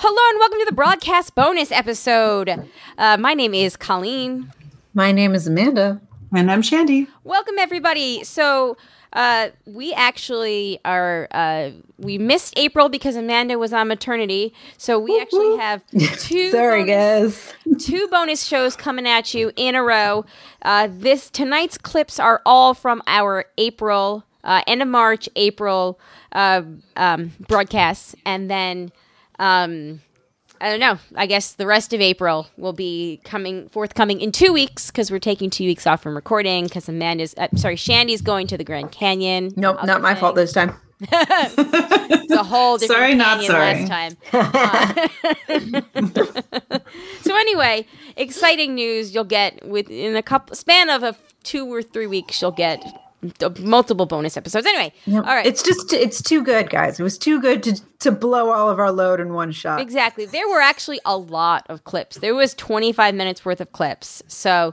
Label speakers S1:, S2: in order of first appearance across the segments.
S1: Hello and welcome to the broadcast bonus episode. Uh, my name is Colleen.
S2: My name is Amanda.
S3: And I'm Shandy.
S1: Welcome everybody. So uh, we actually are uh, we missed April because Amanda was on maternity. So we actually have two
S2: Sorry,
S1: bonus,
S2: guys.
S1: two bonus shows coming at you in a row. Uh, this tonight's clips are all from our April uh, end of March April uh, um, broadcasts, and then. Um, I don't know. I guess the rest of April will be coming forthcoming in two weeks because we're taking two weeks off from recording because Amanda's uh, sorry Shandy's going to the Grand Canyon.
S2: Nope,
S1: Other
S2: not my fault this time.
S1: It's a whole different
S3: Sorry, not
S1: canyon
S3: sorry.
S1: last time. Uh, so anyway, exciting news you'll get within a couple span of a two or three weeks. You'll get d- multiple bonus episodes. Anyway, all right.
S2: It's just it's too good, guys. It was too good to to blow all of our load in one shot.
S1: Exactly. There were actually a lot of clips. There was 25 minutes worth of clips. So,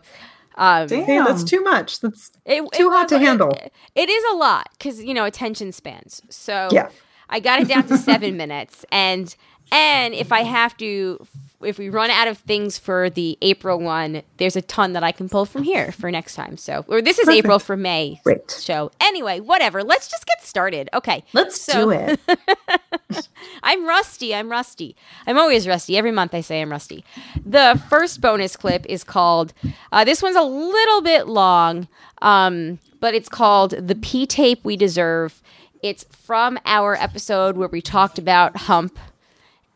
S1: um,
S3: Damn.
S2: That's too much. That's
S1: it,
S2: too
S1: it
S2: hot to handle.
S1: it- it is a lot because you know attention spans. So
S2: Yeah.
S1: I got it down to seven minutes, and and if I have to, if we run out of things for the April one, there's a ton that I can pull from here for next time. So or this is
S2: Perfect.
S1: April for May
S2: Great.
S1: show. Anyway, whatever. Let's just get started. Okay.
S2: let's
S1: So-
S2: do it.
S1: I'm rusty. I'm rusty. I'm always rusty. Every month I say I'm rusty. The first bonus clip is called, uh, this one's a little bit long, um, but it's called The P Tape We Deserve. It's from our episode where we talked about Hump.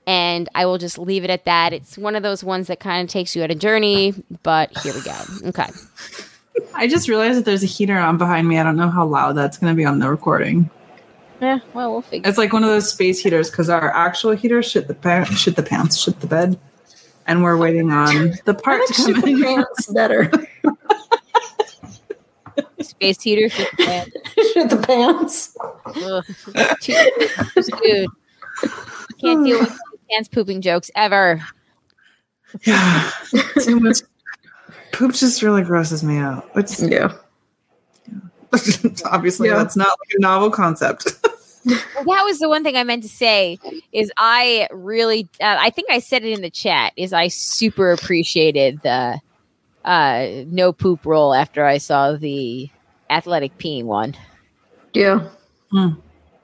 S1: And I will just leave it at that. It's one of those ones that kind of takes you on a journey, but here we go. Okay.
S3: I just realized that there's a heater on behind me. I don't know how loud that's going to be on the recording.
S1: Yeah, well, we'll figure
S3: It's like one of those space heaters because our actual heater shit the pa- shit the pants, shit the bed, and we're waiting on the part to come in.
S2: Pants better.
S1: Space heater. shit the fan.
S2: Shit the pants.
S1: Ugh. Dude. Can't deal with pants pooping jokes ever.
S3: Yeah, too much. Poop just really grosses me out. Which
S2: Yeah.
S3: obviously
S2: Yeah.
S3: that's not like a novel concept.
S1: Well, that was the one thing I meant to say is I really uh, I think I said it in the chat is I super appreciated the uh no poop roll after I saw the athletic peeing one
S2: Yeah.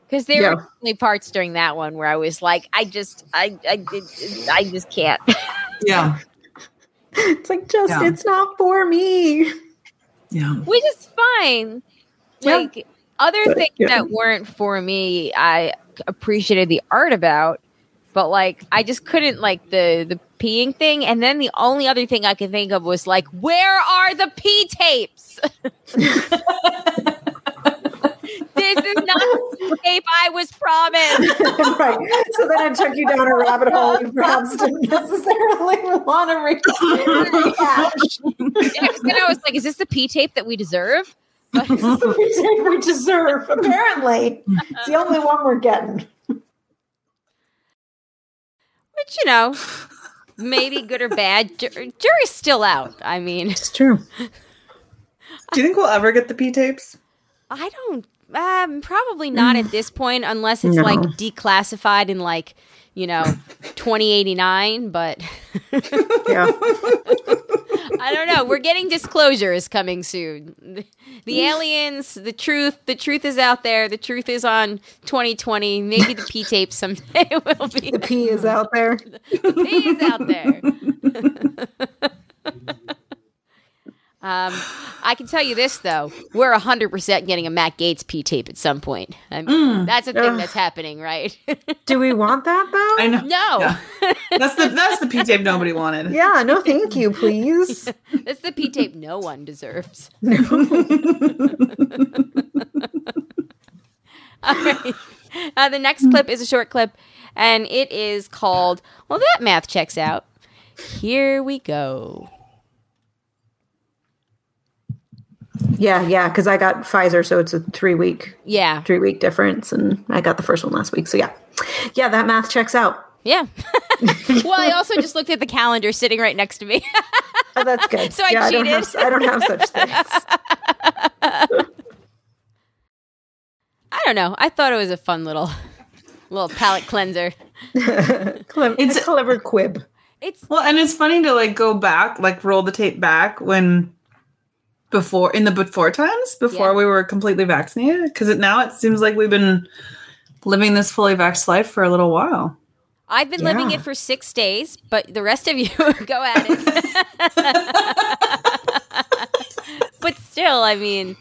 S1: Because there
S2: Yeah.
S1: were only parts during that one where I was like I just I I did I just can't
S3: yeah,
S2: It's like just
S3: Yeah.
S2: it's not for me.
S3: yeah.
S1: which is fine.
S2: Yeah.
S1: Like other
S2: But,
S1: things
S2: yeah.
S1: that weren't for me, I appreciated the art about, but like I just couldn't like the the peeing thing. And then the only other thing I could think of was like, where are the pee tapes? this is not the tape I was promised.
S2: right. So then it took you down a rabbit hole you perhaps didn't necessarily want to reach.
S1: Yeah, 'cause then I was like, is this the pee tape that we deserve? But
S2: we deserve. Apparently, it's the only one we're getting.
S1: which you know, maybe good or bad. Jury's still out. I mean.
S2: It's true.
S3: Do you think we'll ever get the P tapes?
S1: I don't. Um, probably not at this point, unless it's
S2: No.
S1: like declassified in like you know, twenty eighty nine. But
S2: Yeah.
S1: I don't know. We're getting disclosures coming soon. The, aliens, the truth, the truth is out there. The truth is on twenty twenty. Maybe the P tape someday will be.
S2: The P is out there.
S1: The P is out there. Um, I can tell you this though, we're hundred percent getting a Matt Gaetz P tape at some point. I mean, that's a thing
S2: Ugh.
S1: that's happening, right?
S2: Do we want that though?
S3: I know.
S1: no,
S3: Yeah. That's the that's the P tape nobody wanted.
S2: Yeah, no, thank you, please.
S1: that's the P tape no one deserves.
S2: No.
S1: All right. Uh, the next clip is a short clip, and it is called "Well, that math checks out." Here we go.
S2: Yeah, yeah, because I got Pfizer, so it's a three week
S1: Yeah,
S2: three week difference, and I got the first one last week. So yeah, yeah, that math checks out.
S1: yeah. well, I also just looked at the calendar sitting right next to me.
S2: Oh, that's good.
S1: So I
S2: yeah, I don't,
S1: cheated.
S2: have, I don't have such things.
S1: I don't know. I thought it was a fun little little palate cleanser.
S2: clever,
S3: It's-
S2: it's a clever quib.
S1: It's
S3: Well, and it's funny to like go back, like roll the tape back when before in the before times before
S1: Yeah.
S3: we were completely vaccinated because it, now it seems like we've been living this fully vaxxed life for a little while.
S1: I've been living it for six days, but the rest of you go at it. but still, I mean,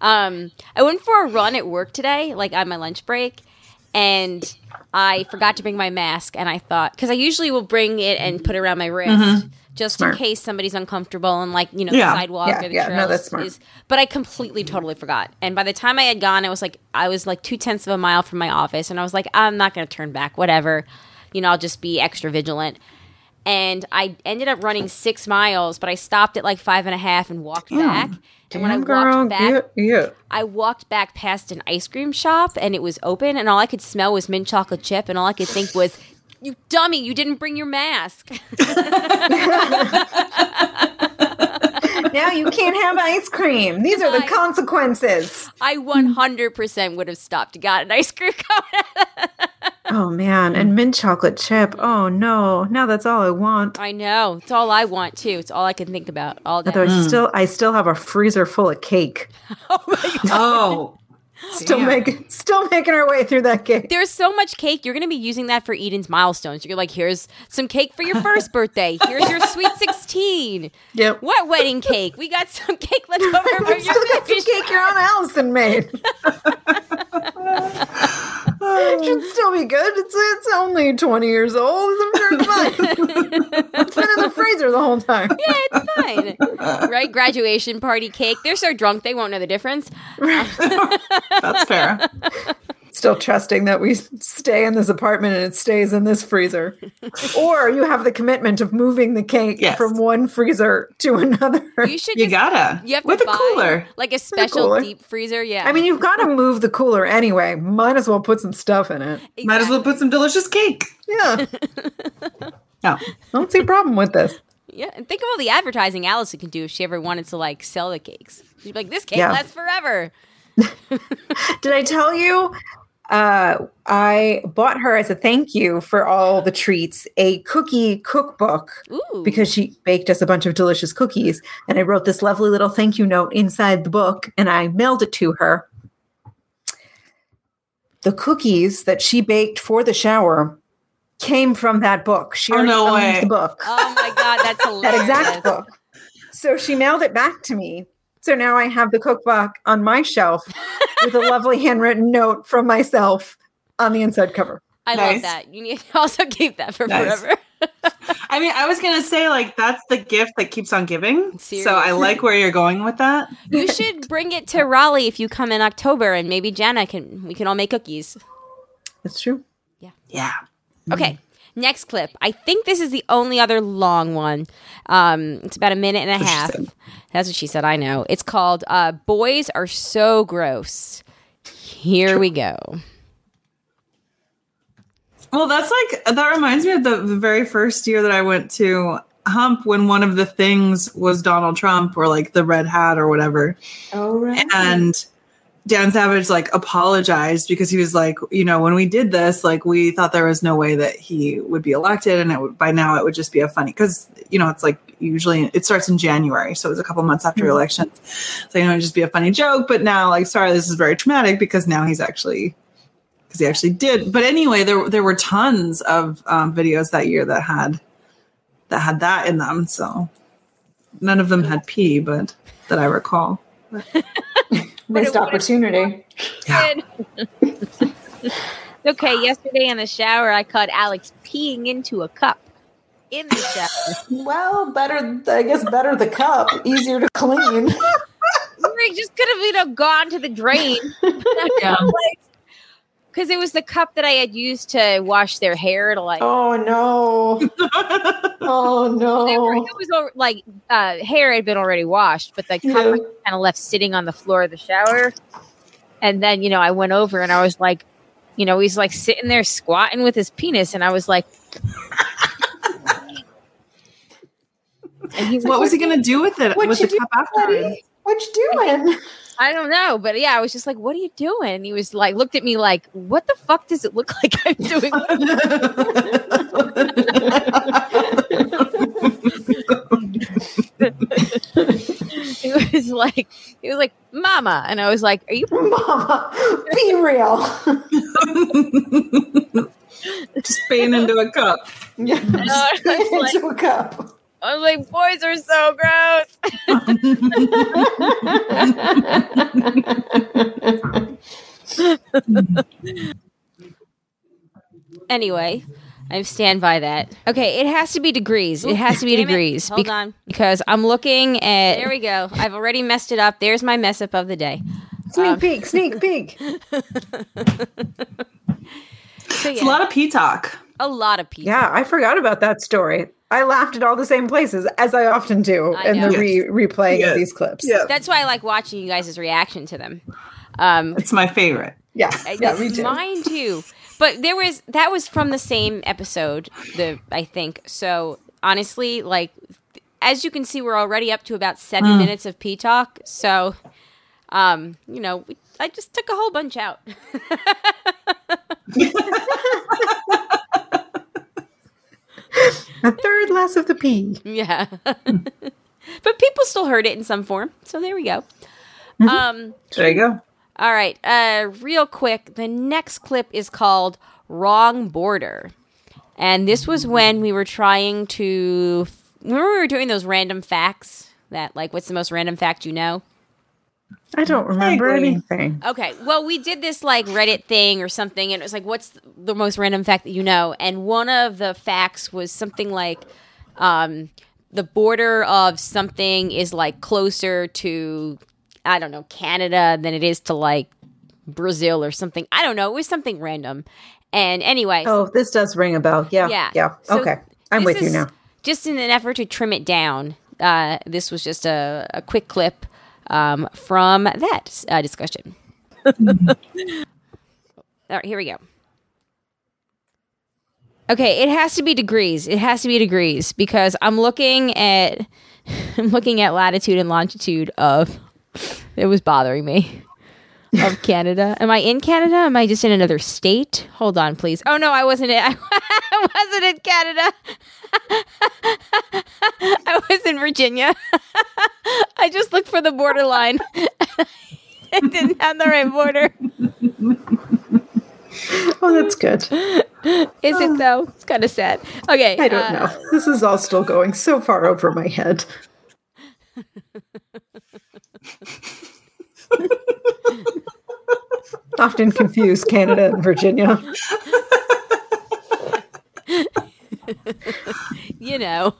S1: um, I went for a run at work today, like on my lunch break, and I forgot to bring my mask. And I thought, because I usually will bring it and put it around my wrist. Just
S2: Smart.
S1: in case somebody's uncomfortable and like you know
S3: Yeah.
S1: the sidewalk
S2: Yeah,
S1: or the
S2: yeah, no,
S1: trails
S2: that's smart.
S1: is, but I completely totally forgot. And by the time I had gone, it was like I was like two tenths of a mile from my office, and I was like, I'm not going to turn back. Whatever, you know, I'll just be extra vigilant. And I ended up running six miles, but I stopped at like five and a half and walked mm. back. And when I
S2: Damn,
S1: walked back,
S2: yeah, yeah.
S1: I walked back past an ice cream shop and it was open, and all I could smell was mint chocolate chip, and all I could think was, "You dummy! You didn't bring your mask."
S2: Now you can't have ice cream. These are the consequences.
S1: I 100% would have stopped and got an ice cream cone.
S2: Oh man, and mint chocolate chip. Oh no, now that's all I want.
S1: I know. It's all I want too. It's all I can think about all day.
S2: Although I mm. still, I still have a freezer full of cake.
S3: Oh, oh.
S2: Still
S3: Damn.
S2: making, still making our way through that cake.
S1: There's so much cake. You're going to be using that for Eden's milestones. You're like, here's some cake for your first birthday. Here's your sweet 16.
S2: Yep.
S1: What wedding cake? We got some cake left over from your
S2: Still got some cake your own Allison made. it should oh. still be good. It's it's only twenty years old. It's fine. it's been in the freezer the whole time.
S1: Yeah, it's fine. Right? Graduation party cake. They're so drunk they won't know the difference.
S3: that's fair.
S2: Still trusting that we stay in this apartment and it stays in this freezer. or you have the commitment of moving the cake
S3: Yes.
S2: from one freezer to another.
S1: You should
S3: You
S1: just,
S3: gotta.
S1: you have
S3: with
S1: to
S3: a
S1: buy
S3: cooler.
S1: like a special
S2: cooler.
S1: deep freezer. Yeah.
S2: I mean, you've got to move the cooler anyway. Might as well put some stuff in it.
S3: Might as well put some delicious cake.
S2: Yeah,
S3: No.
S2: I don't see a problem with this.
S1: Yeah, and think of all the advertising Allison could do if she ever wanted to like sell the cakes. She'd be like, "This cake
S2: Yeah.
S1: lasts forever."
S2: Did I tell you? Uh, I bought her as a thank you for all the treats a cookie cookbook
S1: Ooh,
S2: because she baked us a bunch of delicious cookies. And I wrote this lovely little thank you note inside the book and I mailed it to her. The cookies that she baked for the shower came from that book. She
S3: Oh, no way.
S2: the book.
S1: oh my god, that's hilarious.
S2: that exact book. So she mailed it back to me. So now I have the cookbook on my shelf with a lovely handwritten note from myself on the inside cover.
S1: I love that. You need to also keep that for
S3: Nice.
S1: forever.
S3: I mean, I was gonna say like that's the gift that keeps on giving. So I like where you're going with that.
S1: you should bring it to Raleigh if you come in October, and maybe Jana can. We can all make cookies.
S2: That's true.
S3: Yeah. Yeah.
S1: Okay. Next clip. I think this is the only other long one. Um, it's about a minute and a
S3: That's
S1: half. That's what she said. I know. It's called uh, "Boys Are So Gross." Here we go.
S3: Well, that's like that reminds me of the, the very first year that I went to Hump when one of the things was Donald Trump or like the red hat or whatever.
S2: Oh, right.
S3: And Dan Savage like apologized because he was like, you know, when we did this, like we thought there was no way that he would be elected, and it would, by now it would just be a funny because you know it's like usually it starts in January, so it was a couple months after elections, so you know it'd just be a funny joke. But now, like, sorry, this is very traumatic because now he's actually because he actually did. But anyway, there there were tons of um, videos that year that had that had that in them. So none of them had pee, but that I recall.
S2: Missed opportunity.
S1: okay, yesterday in the shower, I caught Alex peeing into a cup in the shower.
S2: Well, better, I guess, better the cup, easier to clean.
S1: we just could have, you know, gone to the drain.
S3: Yeah.
S1: Because it was the cup that I had used to wash their hair to like.
S2: Oh, no. Oh,
S1: They were-
S2: no.
S1: it was like uh, hair had been already washed, but the cup
S2: Yeah.
S1: kind of left sitting on the floor of the shower. And then, you know, I went over and I was like, you know, he's like sitting there squatting with his penis, and I was like, and he's
S3: What
S1: like,
S3: was he going to do with it?
S2: What'd
S3: with
S2: you
S3: the
S2: do,
S3: cup afterwards?
S2: Buddy? What you doing?
S4: I don't know, but yeah, I was just like, "What are you doing?" And he was like, looked at me like, "What the fuck does it look like I'm doing?" he was like, he was like, "Mama," and I was like, "Are you?"
S2: Mama, be real.
S3: Just paying into a cup.
S2: Yeah,
S4: I was
S2: into a cup.
S4: I was like, "Boys are so gross." anyway, I stand by that. Okay, it has to be degrees. It has to be
S1: Damn
S4: degrees.
S1: Hold
S4: bec-
S1: on.
S4: Because I'm looking at.
S1: There we go. I've already messed it up. There's my mess up of the day.
S2: Sneak um, peek, sneak peek.
S1: So
S3: It's a lot of P talk.
S1: A lot of people.
S2: Yeah, I forgot about that story. I laughed at all the same places as I often do
S1: I
S2: in the re- replaying
S3: Yes.
S2: of these clips.
S3: Yeah.
S1: That's why I like watching you guys' reaction to them. Um,
S3: It's my favorite.
S2: Yeah, yeah, me too.
S1: Mine too. But there was that was from the same episode, the I think. So honestly, like as you can see, we're already up to about seven minutes of P talk. So, um, you know, we, I just took a whole bunch out.
S2: A third less of the P.
S1: yeah, but people still heard it in some form. So there we go. Um,
S3: There you go.
S1: all right, uh, real quick, the next clip is called "Wrong Border," and this was when we were trying to. Remember, we were doing those random facts that, like, what's the most random fact you know?
S2: I don't remember
S3: Vaguely.
S2: anything.
S1: Okay, well, we did this like Reddit thing or something, and it was like, what's the most random fact that you know? And one of the facts was something like, um, the border of something is like closer to, I don't know, Canada than it is to like Brazil or something. I don't know. It was something random. And anyway,
S2: Oh, this does ring a bell. Yeah.
S1: Yeah.
S2: Yeah.
S1: So
S2: okay. I'm
S1: this
S2: with you now.
S1: Just in an effort to trim it down, uh, this was just a, a quick clip um, from that uh, discussion. All right, here we go. Okay, it has to be degrees. It has to be degrees because I'm looking at I'm looking at latitude and longitude of it was bothering me of Canada. Am I in Canada? Am I just in another state? Hold on, please. Oh no, I wasn't. I wasn't in Canada. I was in Virginia. I just looked for the borderline. it didn't have the right border.
S2: Oh, that's good.
S1: Is it though? It's kind of sad. Okay,
S2: I don't
S1: uh,
S2: know. This is all still going so far over my head. Often confuse Canada and Virginia.
S1: you know,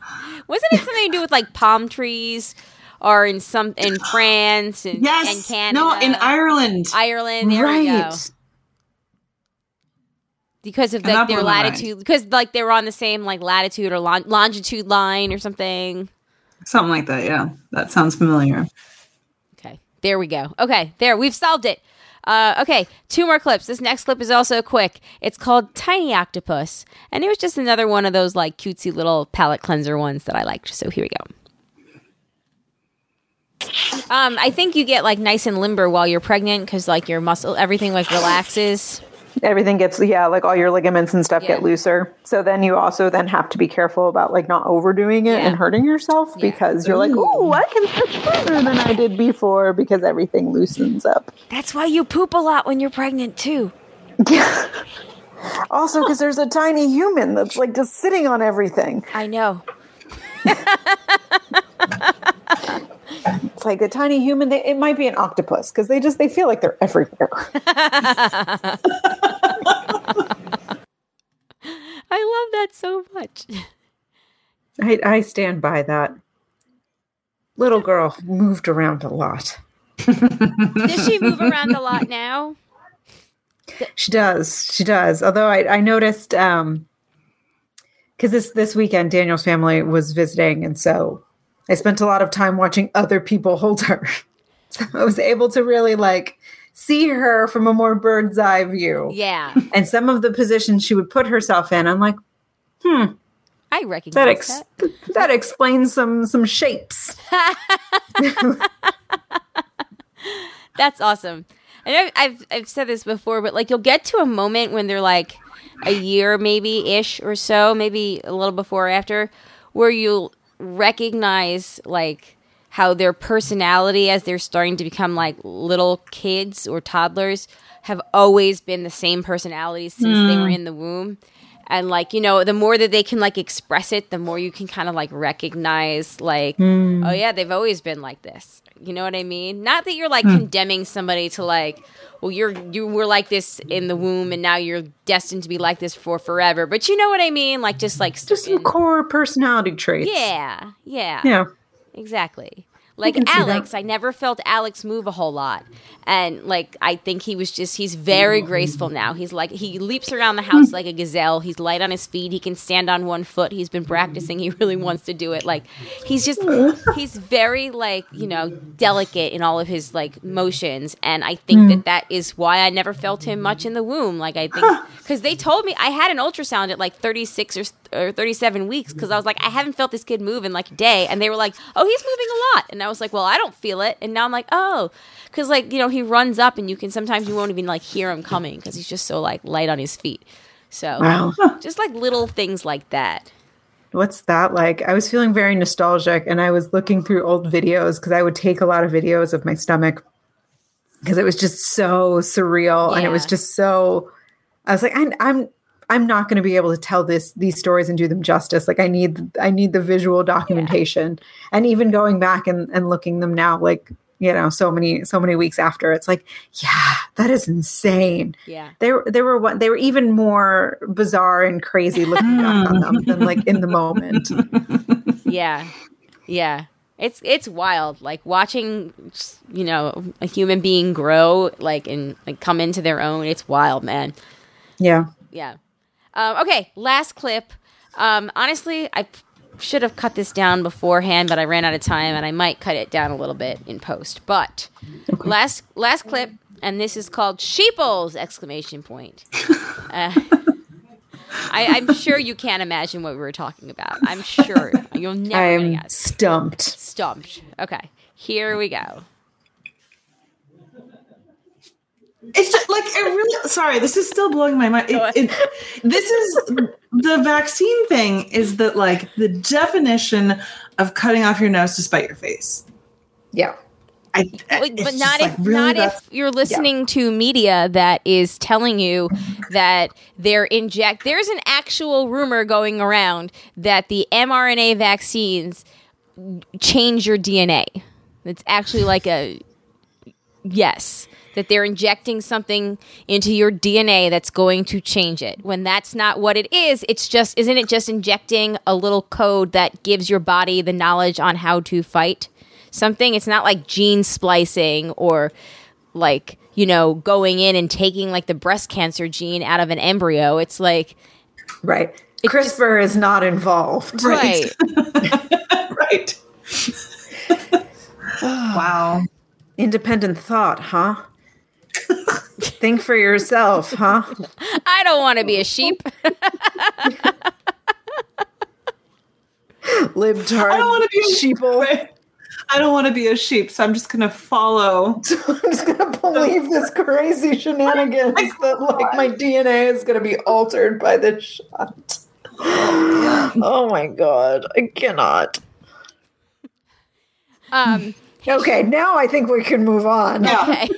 S1: wasn't it something to do with like palm trees, or in some in France and,
S3: Yes.
S1: and Canada?
S3: No, in Ireland.
S1: Ireland. There we go.
S2: right.
S1: Because of like their
S3: blew my mind.
S1: latitude, because like they were on the same like latitude or lon- longitude line or something.
S3: Something like that. Yeah. That sounds familiar.
S1: Okay, there we go. Okay, there we've solved it. Uh, okay, two more clips. This next clip is also quick. It's called Tiny Octopus, and it was just another one of those like cutesy little palate cleanser ones that I liked. So here we go. Um, I think you get like nice and limber while you're pregnant because like your muscle, everything like relaxes.
S2: Everything gets yeah, like all your ligaments and stuff
S1: Yeah.
S2: get looser. So then you also then have to be careful about like not overdoing it
S1: Yeah.
S2: and hurting yourself
S1: Yeah.
S2: because you're like, oh, I can push further than I did before because everything loosens up.
S1: That's why you poop a lot when you're pregnant too.
S2: Yeah. Also, because there's a tiny human that's like just sitting on everything.
S1: I know.
S2: It's like a tiny human. They, it might be an octopus because they just they feel like they're everywhere.
S1: I love that so much.
S2: I, I stand by that. Little girl moved around a lot.
S1: Does she move around a lot now?
S2: She does. She does. Although I, I noticed um because this this weekend Daniel's family was visiting, and so I spent a lot of time watching other people hold her. So I was able to really like see her from a more bird's eye view.
S1: Yeah,
S2: And some of the positions she would put herself in, I'm like, hmm.
S1: I
S2: that
S1: recognize
S2: ex- that explains some some shapes.
S1: That's awesome. And I've, I've I've said this before, but like you'll get to a moment when they're like a year maybe ish or so, maybe a little before or after, where you'll recognize like how their personality as they're starting to become like little kids or toddlers have always been the same personality since they were hmm. in the womb. And like you know the more that they can like express it the more you can kind of like recognize like hmm. oh yeah they've always been like this you know what i mean not that you're like hmm. condemning somebody to like well you're you were like this in the womb and now you're destined to be like this for forever but you know what i mean like just like
S2: Just some core personality traits.
S1: yeah yeah
S2: Yeah.
S1: Exactly. Like
S2: can see that.
S1: Alex, I never felt Alex move a whole lot. And like I think he was just he's very graceful now. He's like he leaps around the house like a gazelle. He's light on his feet. He can stand on one foot. He's been practicing. He really wants to do it. Like he's just he's very like, you know, delicate in all of his like motions and I think hmm. that that is why I never felt him much in the womb. Like I think cuz they told me I had an ultrasound at like 36 or, or 37 weeks cuz I was like I haven't felt this kid move in like a day and they were like, "Oh, he's moving a lot." And I was like, "Well, I don't feel it." And now I'm like, "Oh, cuz like, you know, he runs up and you can sometimes you won't even like hear him coming cuz he's just so like light on his feet." So,
S2: Wow.
S1: just like little things like that.
S2: What's that like? I was feeling very nostalgic and I was looking through old videos because I would take a lot of videos of my stomach because it was just so surreal and it was just so I was like, I'm I'm I'm not going to be able to tell this these stories and do them justice. Like I need I need the visual documentation. And even going back and, and looking them now, like, you know, so many so many weeks after, it's like, yeah, that is insane.
S1: Yeah.
S2: They were they were what they were even more bizarre and crazy looking back on them than like in the moment.
S1: yeah yeah it's it's wild like watching you know a human being grow like and like come into their own it's wild man
S2: Yeah.
S1: yeah um, okay last clip um, honestly i p- should have cut this down beforehand but i ran out of time and i might cut it down a little bit in post but last last clip and this is called sheeples exclamation point uh, I, I'm sure you can't imagine what we were talking about. I'm sure you'll never gonna
S2: I'm stumped.
S1: Stumped. Okay, here we go.
S3: It's just like it really. Sorry, this is still blowing my mind. It, it, this is the vaccine thing. Is that like the definition of cutting off your nose to spite your face?
S2: Yeah.
S3: I,
S1: But, but
S3: just
S1: not
S3: like,
S1: if
S3: really
S1: not
S3: that's-
S1: if you're listening to media that is telling you that they're inject. There's an actual rumor going around that the mRNA vaccines change your DNA. It's actually like a yes that they're injecting something into your DNA that's going to change it. When that's not what it is, it's just isn't it just injecting a little code that gives your body the knowledge on how to fight something? It's not like gene splicing or like, you know, going in and taking like the breast cancer gene out of an embryo. It's like
S2: Right. CRISPR is not involved.
S1: right.
S3: right. wow.
S2: Independent thought, huh? Think for yourself, huh?
S1: I don't want to be a sheep.
S2: Libtard.
S3: I don't want to be a
S2: sheeple.
S3: I don't want to be a sheep, so I'm just gonna follow.
S2: I'm just gonna believe this crazy shenanigans that like my DNA is gonna be altered by this shot. Oh my god, I cannot.
S1: Um
S2: Okay, now I think we can move on.
S1: Okay.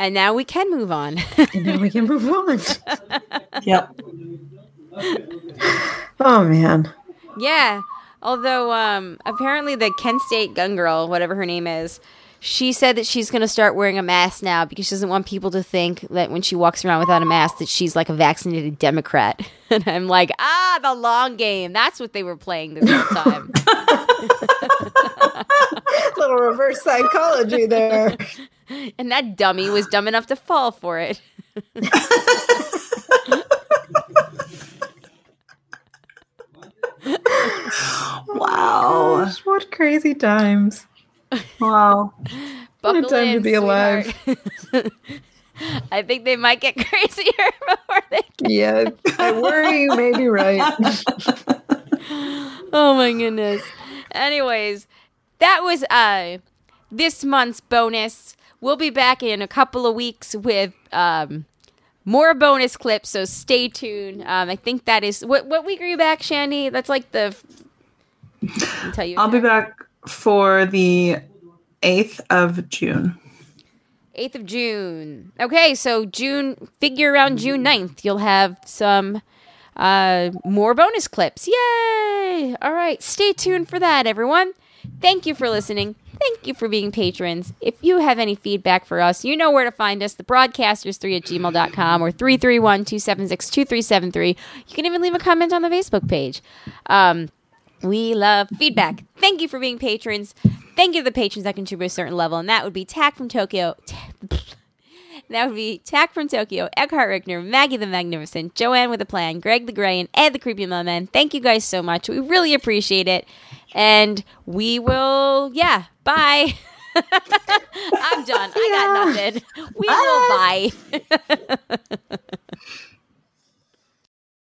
S1: And now we can move on.
S2: And now we can move on.
S3: Yep.
S2: Oh man.
S1: yeah. Although um apparently the Kent State gun girl, whatever her name is, she said that she's going to start wearing a mask now because she doesn't want people to think that when she walks around without a mask that she's like a vaccinated Democrat. And I'm like, "Ah, the long game. That's what they were playing this whole time."
S2: Little reverse psychology there.
S1: and that dummy was dumb enough to fall for it.
S3: Wow.
S2: Gosh, what crazy times.
S3: Wow.
S1: Buckle
S2: time to be alive.
S1: I think they might get crazier before they get.
S2: Yeah, I worry you may be right.
S1: Oh my goodness. Anyways, that was uh this month's bonus. We'll be back in a couple of weeks with um more bonus clips, so stay tuned. Um, I think that is what what week are you back, Shandy? That's like the.
S3: I'll tell you. I'll be back for the eighth of June.
S1: 8th of June. Okay, so June, figure around June 9th, you'll have some uh, more bonus clips. Yay! All right, stay tuned for that, everyone. Thank you for listening. Thank you for being patrons. If you have any feedback for us, you know where to find us, thebroadcasters3 at gmail.com or 331 276 2373. You can even leave a comment on the Facebook page. Um, we love feedback. Thank you for being patrons. Thank you to the patrons that contribute a certain level, and that would be Tack from Tokyo. That would be Tack from Tokyo, Eckhart Rickner, Maggie the Magnificent, Joanne with a Plan, Greg the Gray, and Ed the Creepy Mailman. Thank you guys so much. We really appreciate it. And we will, yeah, bye. I'm done. I got nothing. We will bye.